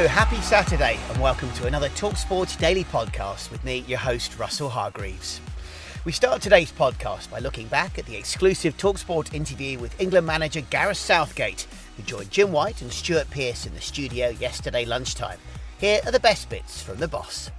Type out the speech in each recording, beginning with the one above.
Hello, happy Saturday, and welcome to another Talksport Daily podcast with me, your host, Russell Hargreaves. We start today's podcast by looking back at the exclusive Talksport interview with England manager Gareth Southgate, who joined Jim White and Stuart Pearce in the studio yesterday lunchtime. Here are the best bits from the boss.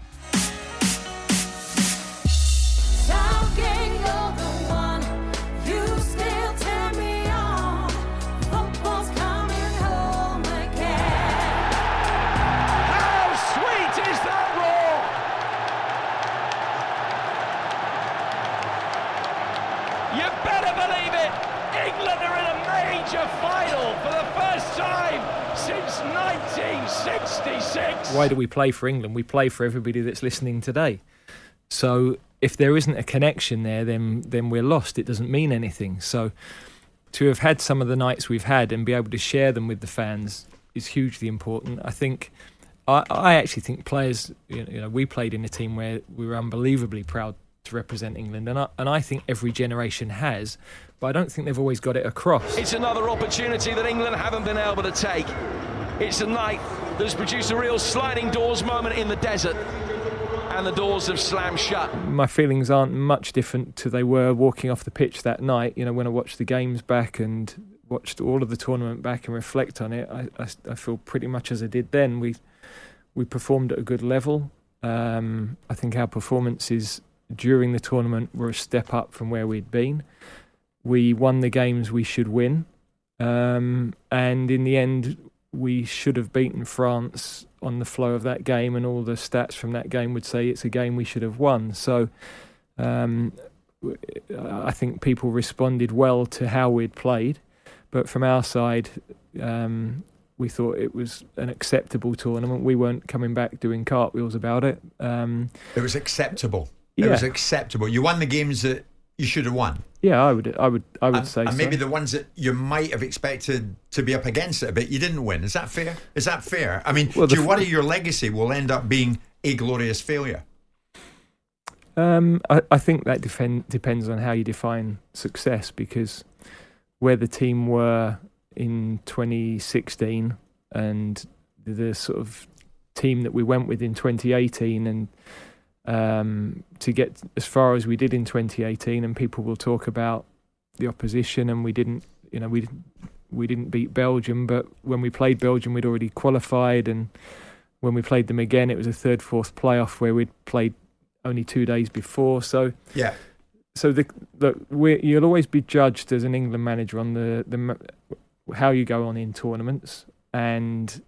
1966. why do we play for England? We play for everybody that's listening today. So if there isn't a connection there, then then we're lost. It doesn't mean anything. So to have had some of the nights we've had and be able to share them with the fans is hugely important. I think. I, I actually think players, you know, you know, we played in a team where we were unbelievably proud to represent England, and I, and I think every generation has, but I don't think they've always got it across. It's another opportunity that England haven't been able to take. It's a night that has produced a real sliding doors moment in the desert, and the doors have slammed shut. my feelings aren't much different to they were walking off the pitch that night. You know, when I watched the games back and watched all of the tournament back and reflect on it, I, I, I feel pretty much as I did then. We we performed at a good level. Um, I think our performances during the tournament were a step up from where we'd been. We won the games we should win, um, and in the end, we should have beaten France on the flow of that game, and all the stats from that game would say it's a game we should have won. So, um, I think people responded well to how we'd played, but from our side, um, we thought it was an acceptable tournament. We weren't coming back doing cartwheels about it. Um, It was acceptable. It was acceptable. You won the games that you should have won. yeah, I would, I would, I would and, say and so. maybe the ones that you might have expected to be up against it a bit, you didn't win. Is that fair? Is that fair? I mean, Well, do you f- worry your legacy will end up being a glorious failure? Um, I, I think that defend, depends on how you define success because where the team were in 2016 and the, the sort of team that we went with in 2018 and um, to get as far as we did in 2018 and people will talk about the opposition and we didn't you know we didn't we didn't beat Belgium but when we played Belgium we'd already qualified and when we played them again it was a third fourth playoff where we'd played only two days before so Yeah. so the look, you'll always be judged as an England manager on the the how you go on in tournaments and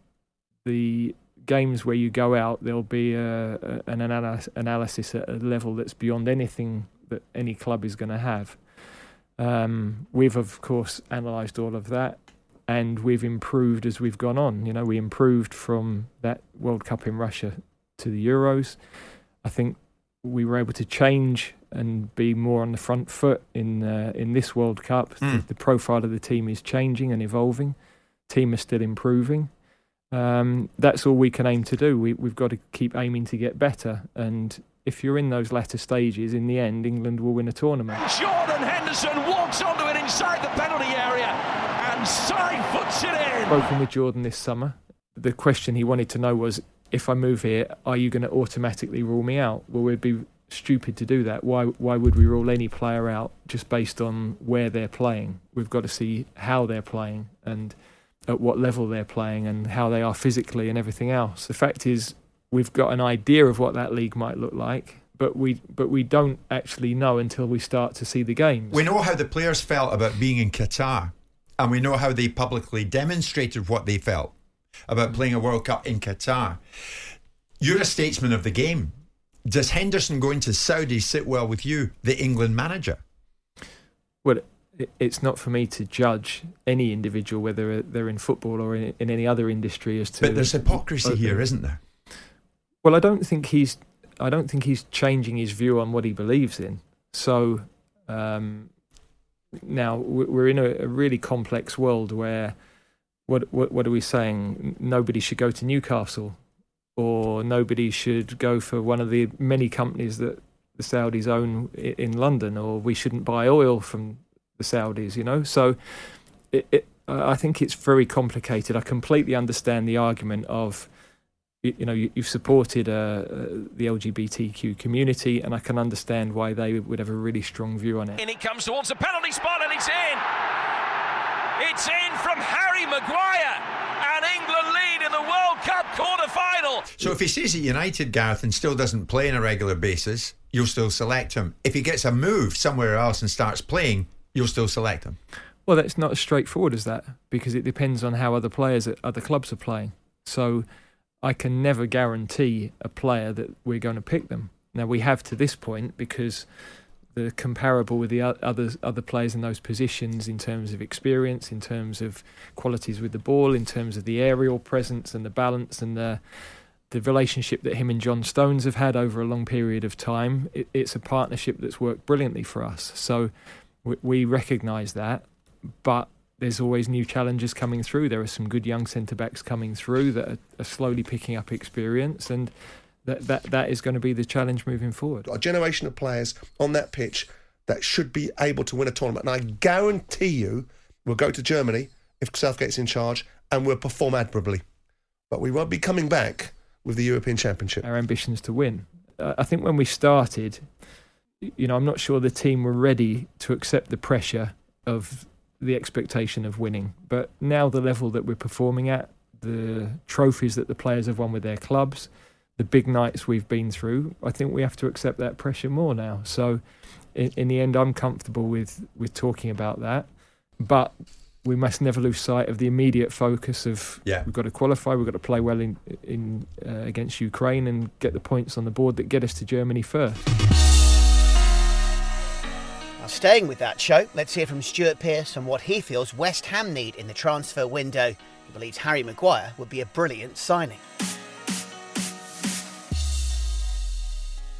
the games where you go out. There'll be a, a, an analysis, analysis at a level that's beyond anything that any club is going to have. Um, we've of course analysed all of that, and we've improved as we've gone on. You know, we improved from that World Cup in Russia to the Euros. I think we were able to change and be more on the front foot in uh, in this World Cup. Mm. The, the profile of the team is changing and evolving. Team is still improving. Um, that's all we can aim to do. We, we've got to keep aiming to get better. And if you're in those latter stages, in the end, England will win a tournament. Jordan Henderson walks onto it inside the penalty area and side foots it in. Spoken with Jordan this summer. The question he wanted to know was, if I move here, are you going to automatically rule me out? Well, we'd be stupid to do that. Why why would we rule any player out just based on where they're playing? We've got to see how they're playing and at what level they're playing and how they are physically and everything else. The fact is we've got an idea of what that league might look like, but we but we don't actually know until we start to see the games. We know how the players felt about being in Qatar, and we know how they publicly demonstrated what they felt about playing a World Cup in Qatar. You're a statesman of the game. Does Henderson going to Saudi sit well with you, the England manager? Well, it's not for me to judge any individual, whether they're in football or in, in any other industry, as to. But there's hypocrisy uh, here, isn't there? Well, I don't think he's. I don't think he's changing his view on what he believes in. So um, now we're in a, a, really complex world where what, what what are we saying? Nobody should go to Newcastle, or nobody should go for one of the many companies that the Saudis own in London, or we shouldn't buy oil from the Saudis. You know, so it, it, I think it's very complicated. I completely understand the argument of you, know, you, have supported uh, uh the LGBTQ community, and I can understand why they would have a really strong view on it. And it comes towards the penalty spot, and it's in. It's in from Harry Maguire, and England lead in the World Cup quarter-final. So if he stays at United, Gareth, and still doesn't play on a regular basis, you'll still select him. If he gets a move somewhere else and starts playing, you'll still select him. Well, that's not as straightforward as that because it depends on how other players at other clubs are playing. So I can never guarantee a player that we're going to pick them. Now we have to this point because the comparable with the other other players in those positions in terms of experience, in terms of qualities with the ball, in terms of the aerial presence and the balance and the the relationship that him and John Stones have had over a long period of time. It, it's a partnership that's worked brilliantly for us. So we, we recognise that, but there's always new challenges coming through. There are some good young centre backs coming through that are, are, slowly picking up experience, and that, that that is going to be the challenge moving forward. A generation of players on that pitch that should be able to win a tournament, and I guarantee you, we'll go to Germany if Southgate's in charge, and we'll perform admirably. But we won't be coming back with the European Championship. Our ambitions to win. Uh, I think when we started, you know, I'm not sure the team were ready to accept the pressure of the expectation of winning. But now the level that we're performing at, the trophies that the players have won with their clubs, the big nights we've been through, I think we have to accept that pressure more now. So in, in the end, I'm comfortable with, with talking about that. But we must never lose sight of the immediate focus of yeah. we've got to qualify, we've got to play well in, in uh, against Ukraine and get the points on the board that get us to Germany first. Now, staying with that show, let's hear from Stuart Pearce on what he feels West Ham need in the transfer window. He believes Harry Maguire would be a brilliant signing.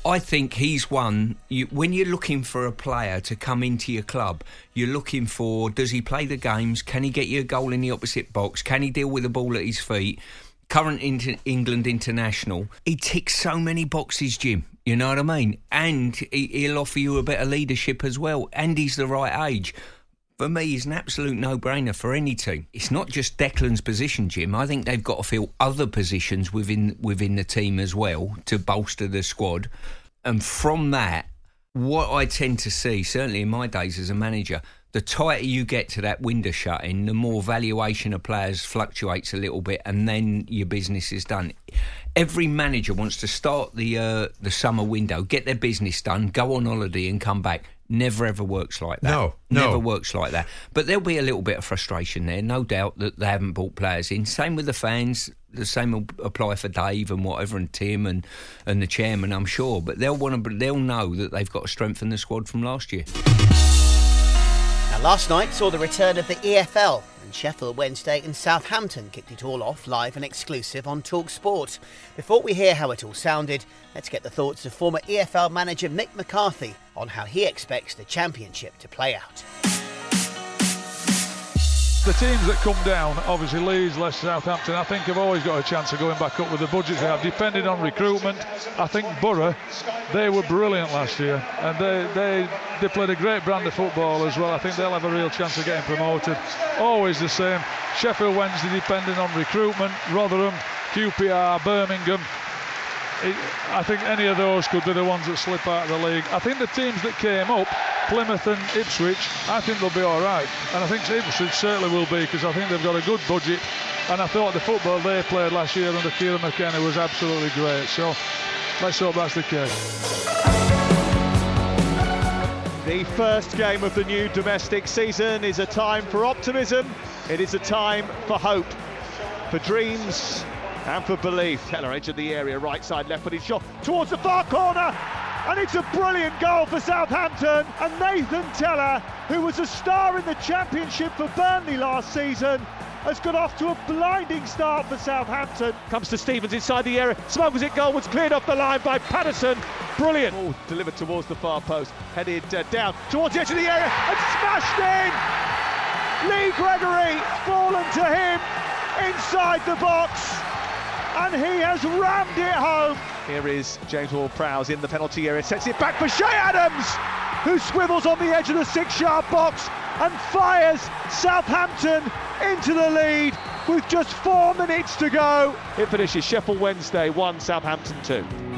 I think he's one. You, when you're looking for a player to come into your club, you're looking for does he play the games? Can he get you a goal in the opposite box? Can he deal with the ball at his feet? Current inter- England international. He ticks so many boxes, Jim. You know what I mean? And he'll offer you a bit of leadership as well. And he's the right age. For me, he's an absolute no brainer for any team. It's not just Declan's position, Jim. I think they've got to fill other positions within within the team as well to bolster the squad. And from that, what I tend to see, certainly in my days as a manager, the tighter you get to that window shutting, the more valuation of players fluctuates a little bit, and then your business is done. Every manager wants to start the uh, the summer window, get their business done, go on holiday, and come back. Never ever works like that. No, never no. works like that. But there'll be a little bit of frustration there, no doubt that they haven't bought players in. Same with the fans. The same will apply for Dave and whatever, and Tim and and the chairman, I'm sure. But they'll want to. They'll know that they've got to strengthen the squad from last year. Last night saw the return of the EFL, and Sheffield Wednesday and Southampton kicked it all off live and exclusive on Talk Sport. Before we hear how it all sounded, let's get the thoughts of former EFL manager Mick McCarthy on how he expects the championship to play out. The teams that come down, obviously Leeds, Leicester, Southampton, I think have always got a chance of going back up with the budgets they have, depending on recruitment. I think Boro, they were brilliant last year, and they, they they played a great brand of football as well. I think they'll have a real chance of getting promoted. Always the same. Sheffield Wednesday, depending on recruitment. Rotherham, QPR, Birmingham. I think any of those could be the ones that slip out of the league. I think the teams that came up, Plymouth and Ipswich, I think they'll be all right. And I think Ipswich certainly will be because I think they've got a good budget. And I thought the football they played last year under Kieran McKenna was absolutely great. So let's hope that's the case. The first game of the new domestic season is a time for optimism. It is a time for hope, for dreams, and for belief. Keller edge of the area, right side, left footed shot towards the far corner. And it's a brilliant goal for Southampton. And Nathan Tella, who was a star in the Championship for Burnley last season, has got off to a blinding start for Southampton. Comes to Stevens inside the area, smuggles it goal, was cleared off the line by Patterson. Brilliant. Ball delivered towards the far post, headed uh, down towards the edge of the area and smashed in. Lee Gregory fallen to him inside the box and he has rammed it home. Here is James Ward-Prowse in the penalty area, sets it back for Che Adams, who swivels on the edge of the six-yard box and fires Southampton into the lead with just four minutes to go. It finishes Sheffield Wednesday 1, Southampton 2.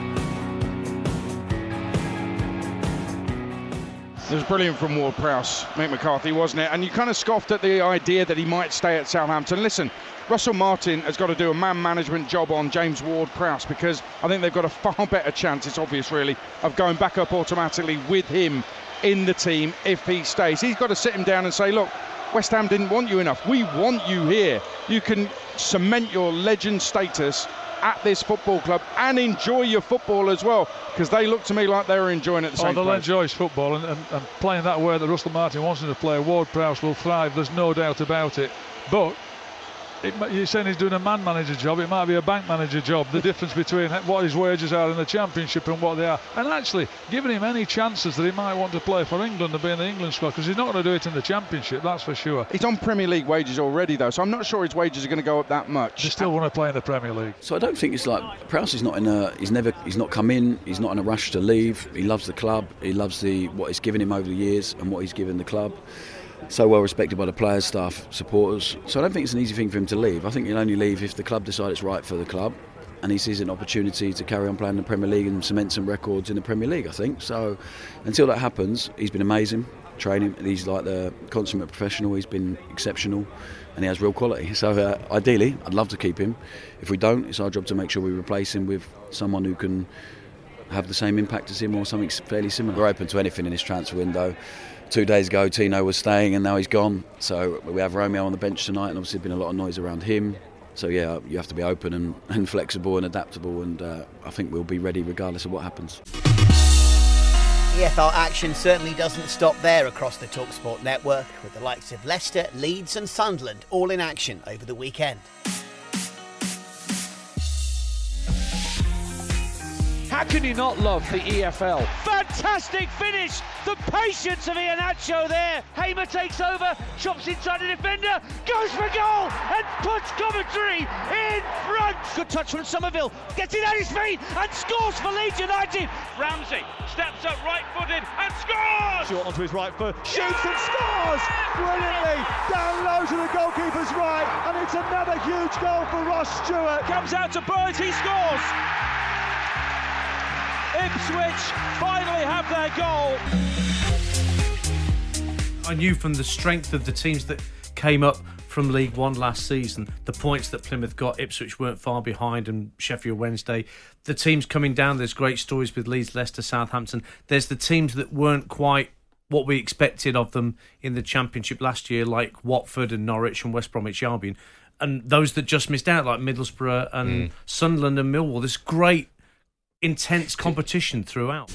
It was brilliant from Ward Prowse, Mick McCarthy, wasn't it? And you kind of scoffed at the idea that he might stay at Southampton. Listen, Russell Martin has got to do a man management job on James Ward Prowse because I think they've got a far better chance, it's obvious really, of going back up automatically with him in the team if he stays. He's got to sit him down and say, look, West Ham didn't want you enough. We want you here. You can cement your legend status at this football club and enjoy your football as well because they look to me like they're enjoying it the oh, they'll place. enjoy his football and, and, and, playing that way that Russell Martin wants him to play. Ward Prowse will thrive, there's no doubt about it. But it, you're saying he's doing a man manager job, it might be a bank manager job. The difference between what his wages are in the Championship and what they are. And actually, giving him any chances that he might want to play for England and be in the England squad because he's not going to do it in the Championship, that's for sure. He's on Premier League wages already, though, so I'm not sure his wages are going to go up that much. He still want to play in the Premier League. So I don't think it's like Prowse is not in a. He's never. He's not come in. He's not in a rush to leave. He loves the club. He loves the what he's given him over the years and what he's given the club so well respected by the players, staff, supporters. So I don't think it's an easy thing for him to leave. I think he'll only leave if the club decide it's right for the club and he sees an opportunity to carry on playing in the Premier League and cement some records in the Premier League, I think. So until that happens, he's been amazing training. He's like the consummate professional. He's been exceptional and he has real quality. So uh, ideally, I'd love to keep him. If we don't, it's our job to make sure we replace him with someone who can have the same impact as him or something fairly similar. We're open to anything in this transfer window two days ago Tino was staying and now he's gone. So we have Romeo on the bench tonight and obviously been a lot of noise around him. So yeah, you have to be open and, and flexible and adaptable and uh, I think we'll be ready regardless of what happens. EFL action certainly doesn't stop there across the Talksport network with the likes of Leicester, Leeds and Sunderland all in action over the weekend. How can you not love the EFL? Fantastic finish! The patience of Iheanacho there. Hamer takes over, chops inside the defender, goes for goal, and puts Coventry in front. Good touch from Summerville, gets it at his feet and scores for Leeds United. Ramsey steps up right-footed and scores. Short onto his right foot, shoots and scores brilliantly down low to the goalkeeper's right, and it's another huge goal for Ross Stewart. Comes out to Burns, he scores. Ipswich finally have their goal. I knew from the strength of the teams that came up from League One last season, the points that Plymouth got, Ipswich weren't far behind, and Sheffield Wednesday. The teams coming down, there's great stories with Leeds, Leicester, Southampton. There's the teams that weren't quite what we expected of them in the Championship last year, like Watford and Norwich and West Bromwich Albion. And those that just missed out, like Middlesbrough and mm. Sunderland and Millwall. There's great intense competition throughout.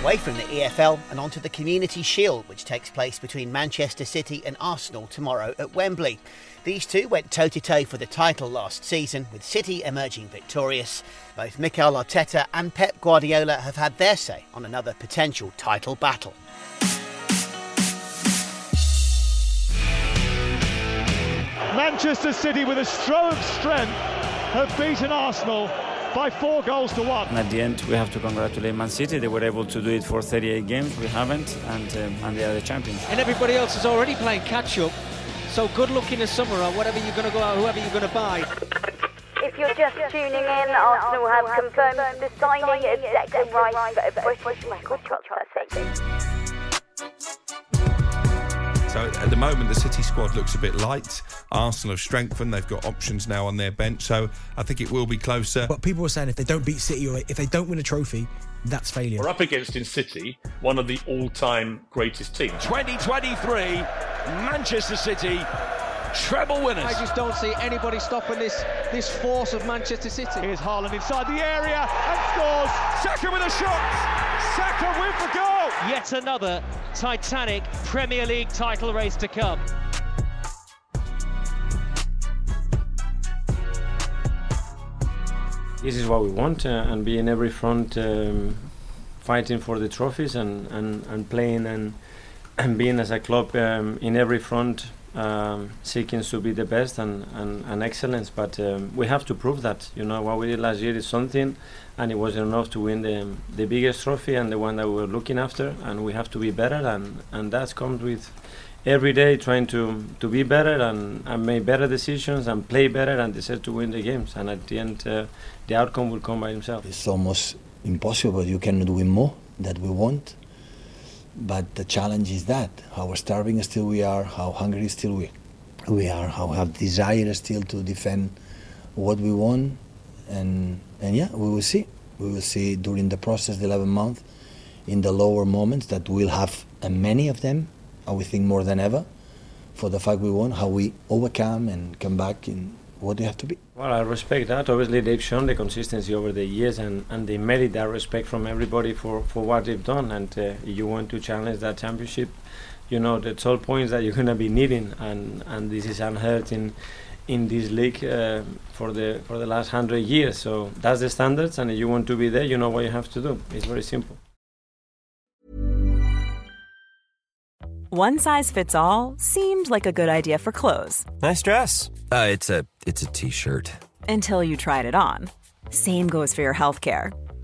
Away from the EFL and onto the Community Shield, which takes place between Manchester City and Arsenal tomorrow at Wembley. These two went toe to toe for the title last season, with City emerging victorious. Both Mikel Arteta and Pep Guardiola have had their say on another potential title battle. Manchester City, with a stroke of strength, have beaten Arsenal by four goals to one. And at the end, we have to congratulate Man City. They were able to do it for 38 games. We haven't, and um, and they are the champions. And everybody else is already playing catch up. So good luck in the summer or whatever you're going to go out, whoever you're going to buy. If you're just tuning in, Arsenal have confirmed the signing of Declan Rice for a British record transfer. So at the moment, the City squad looks a bit light. Arsenal have strengthened; they've got options now on their bench, so I think it will be closer. But people were saying if they don't beat City or if they don't win a trophy, that's failure. We're up against in City one of the all-time greatest teams. 2023, Manchester City treble winners. I just don't see anybody stopping this this force of Manchester City. Here's Haaland inside the area and scores. Saka with a shot. Saka with the goal. Yet another Titanic Premier League title race to come. This is what we want uh, and be in every front um, fighting for the trophies and, and, and playing and, and being as a club um, in every front um, seeking to be the best and, and, and excellence. But um, we have to prove that. You know, what we did last year is something, and it wasn't enough to win the, the biggest trophy and the one that we were looking after. And we have to be better, and, and that comes with every day trying to, to be better and, and make better decisions and play better and deserve to win the games. And at the end, uh, the outcome will come by himself. It's almost impossible. You cannot win more that we want. But the challenge is that how starving still we are, how hungry still we, we are, how have desire still to defend what we want, and and yeah, we will see. We will see during the process, the 11 months, in the lower moments that we'll have uh, many of them, and we think more than ever, for the fact we want, how we overcome and come back in what they have to be. Well, I respect that. Obviously, they've shown the consistency over the years, and, and they merit that respect from everybody for, for what they've done. And uh, you want to challenge that championship, you know, the 12 points that you're going to be needing, and, and this is unheard in in this league uh, for the for the last hundred years. So that's the standards, and if you want to be there, you know what you have to do. It's very simple. One size fits all seemed like a good idea for clothes. Nice dress. Uh, it's a it's a t-shirt. Until you tried it on. Same goes for your health care.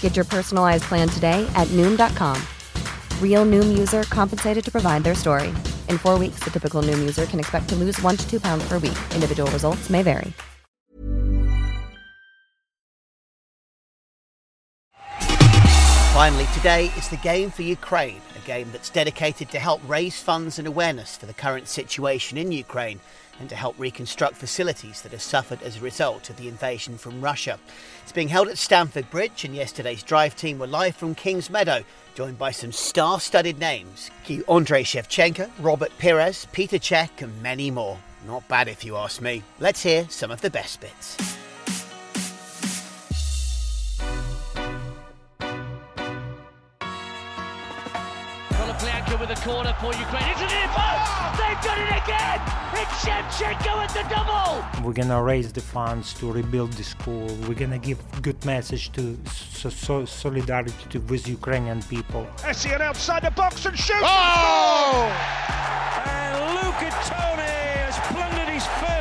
Get your personalized plan today at Noom.com. Real Noom user compensated to provide their story. In four weeks, the typical Noom user can expect to lose one to two pounds per week. Individual results may vary. Finally, today is the game for Ukraine, a game that's dedicated to help raise funds and awareness for the current situation in Ukraine and to help reconstruct facilities that have suffered as a result of the invasion from Russia. It's being held at Stamford Bridge, and yesterday's drive team were live from Kingsmeadow, joined by some star studded names Andriy Shevchenko, Robert Pires, Petr Cech, and many more. Not bad if you ask me. Let's hear some of the best bits. Shevchenko with a corner for Ukraine. It's an post! They've done it again! It's Shevchenko at the double! We're gonna raise the funds to rebuild the school. We're gonna give good message to so, so solidarity to, with Ukrainian people. Essien outside the box and shoots. Oh! And Luca Toni has plundered his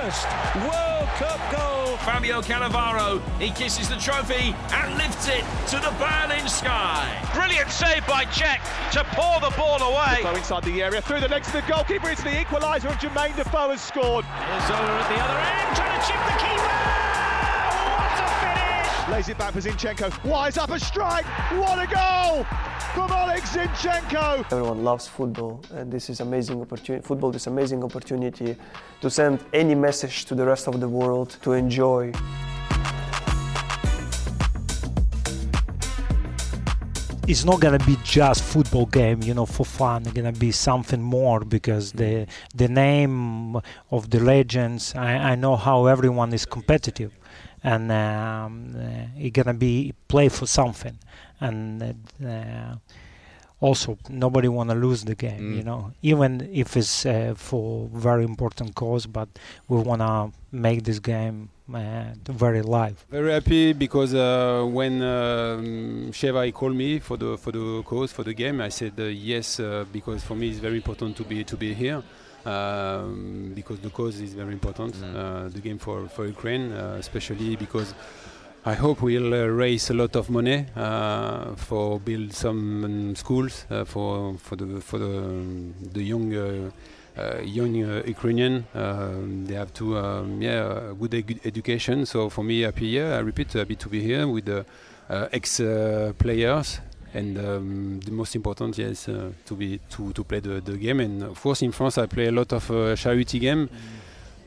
first World Cup goal. Fabio Cannavaro, he kisses the trophy and lifts it to the burning sky. Brilliant save by Cech to pour the ball away. Defoe inside the area, through the legs of the goalkeeper. It's the equaliser, and Jermaine Defoe has scored. Zola at the other end, trying to chip the keeper. What a finish! Lays it back for Zinchenko. Wise up a strike. What a goal from Oleg Zinchenko. Everyone loves football, and this is amazing opportunity. Football is amazing opportunity to send any message to the rest of the world to enjoy. it's not gonna be just football game, you know, for fun. It's gonna be something more because the the name of the legends. I, I know how everyone is competitive, and um, uh, it's gonna be play for something, and uh, also nobody wanna lose the game, you know, even if it's uh, for very important cause. But we wanna make this game uh, very live. Very happy because uh, when um, Sheva called me for the for the cause for the game, I said uh, yes uh, because for me it's very important to be to be here um, because the cause is very important. Uh, the game for for Ukraine, uh, especially because I hope we'll uh, raise a lot of money uh, for build some um, schools uh, for for the for the the young. Uh, uh, young uh, Ukrainian, um, they have to um, yeah a good education. So for me, happy here. I repeat, happy to be here with the uh, ex uh, players. And um, the most important, yes, uh, to be to, to play the, the game. And of course, in France, I play a lot of uh, charity game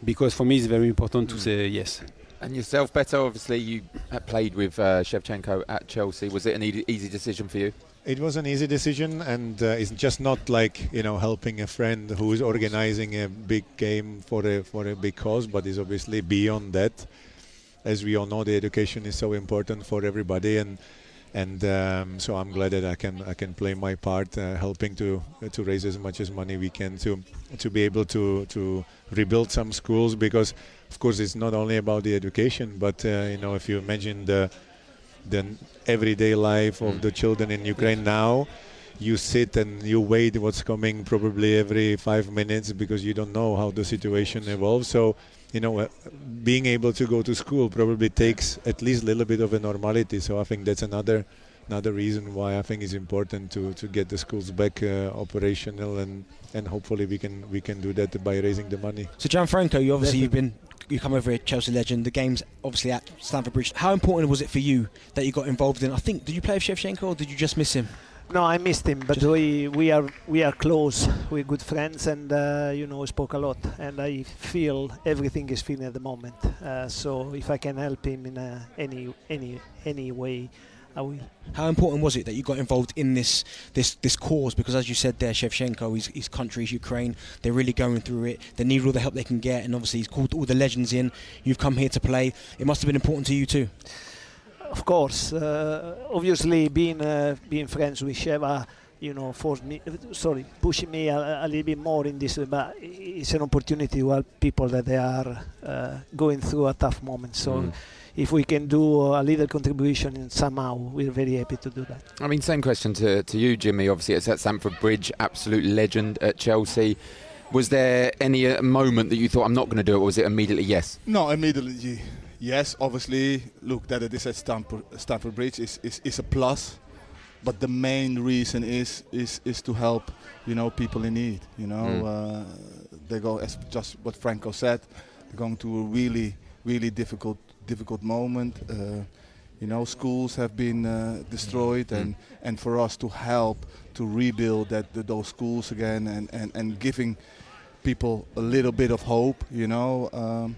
because for me, it's very important to say yes. And yourself, Beto, obviously you had played with uh, Shevchenko at Chelsea. Was it an e- easy decision for you? It was an easy decision, and uh, it's just not like you know helping a friend who is organizing a big game for a for a big cause, but is obviously beyond that. As we all know, the education is so important for everybody, and and um, so I'm glad that I can I can play my part, uh, helping to to raise as much as money we can to to be able to to rebuild some schools because, of course, it's not only about the education, but uh, you know if you imagine the the everyday life of the children in Ukraine now. You sit and you wait what's coming probably every five minutes because you don't know how the situation evolves. So, you know, uh, being able to go to school probably takes at least a little bit of a normality. So I think that's another another reason why I think it's important to, to get the schools back uh, operational and, and hopefully we can we can do that by raising the money. So Gianfranco, you obviously you've been you come over a Chelsea legend. The game's obviously at Stamford Bridge. How important was it for you that you got involved in? I think did you play with Shevchenko or did you just miss him? No, I missed him, but we, we are we are close. We're good friends, and uh, you know, we spoke a lot. And I feel everything is fine at the moment. Uh, so if I can help him in uh, any any any way, I will. How important was it that you got involved in this this this cause? Because as you said there, Shevchenko, his, his country is Ukraine. They're really going through it. They need all the help they can get, and obviously he's called all the legends in. You've come here to play. It must have been important to you too. Of course, uh, obviously being uh, being friends with Sheva, you know, forced me. Sorry, pushing me a, a little bit more in this. But it's an opportunity to help people that they are uh, going through a tough moment. So. Mm. If we can do a little contribution in somehow, we're very happy to do that. I mean, same question to, to you, Jimmy. Obviously, it's at Stamford Bridge, absolute legend at Chelsea. Was there any uh, moment that you thought, I'm not going to do it, or was it immediately yes? No, immediately yes. Obviously, look that it is at Stamford, Stamford Bridge is, is, is a plus, but the main reason is is is to help, you know, people in need. You know, Mm. uh, they go as just what Franco said. They're going to a really really difficult difficult moment. Uh, you know, schools have been uh, destroyed, and, and for us to help to rebuild that, that those schools again, and, and, and giving people a little bit of hope, you know, um,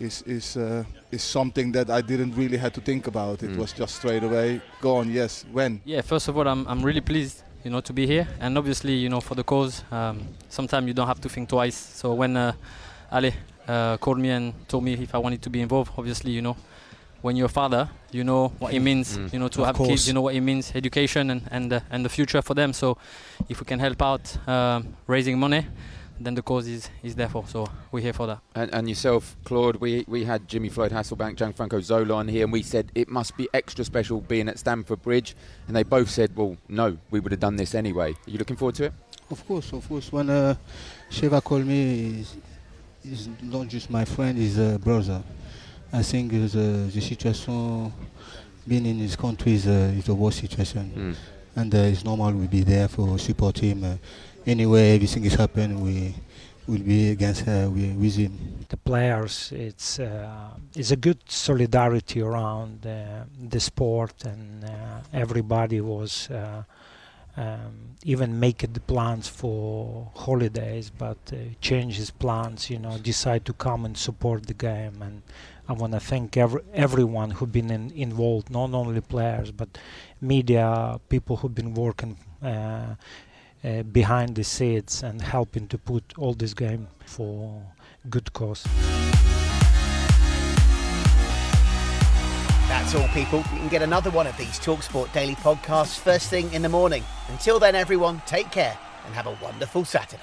is is uh, is something that I didn't really have to think about. It Mm. was just straight away, go on, yes, when. Yeah, first of all, I'm, I'm really pleased, you know, to be here, and obviously, you know, for the cause. Um, sometimes you don't have to think twice. So when uh, Ali uh, called me and told me if I wanted to be involved, obviously, you know, when you're a father, you know what it means. Mm. You know to Of have course. kids, you know what it means, education and and uh, and the future for them. So if we can help out um, raising money, then the cause is is there for. So we're here for that. And, and yourself, Claude, we, we had Jimmy Floyd Hasselbaink, Gianfranco Zola on here, and we said it must be extra special being at Stamford Bridge. And they both said, well, no, we would have done this anyway. Are you looking forward to it? Of course, of course. When uh, Sheva called me, he's, he's not just my friend, he's a brother. I think uh, the, the situation being in his country is, uh, is a worst situation. And uh, it's normal we'll be there for support him. Anyway, everything is happening, we will be against we, with him. the players. It's uh, it's a good solidarity around uh, the sport, and uh, everybody was uh, um, even making the plans for holidays, but uh, his plans. You know, decide to come and support the game. And I want to thank every, everyone who've been in, involved, not only players but media, people who've been working. Uh, uh, behind the scenes and helping to put all this game for good cause. That's all, people. You can get another one of these Talksport Daily podcasts first thing in the morning. Until then, everyone, take care and have a wonderful Saturday.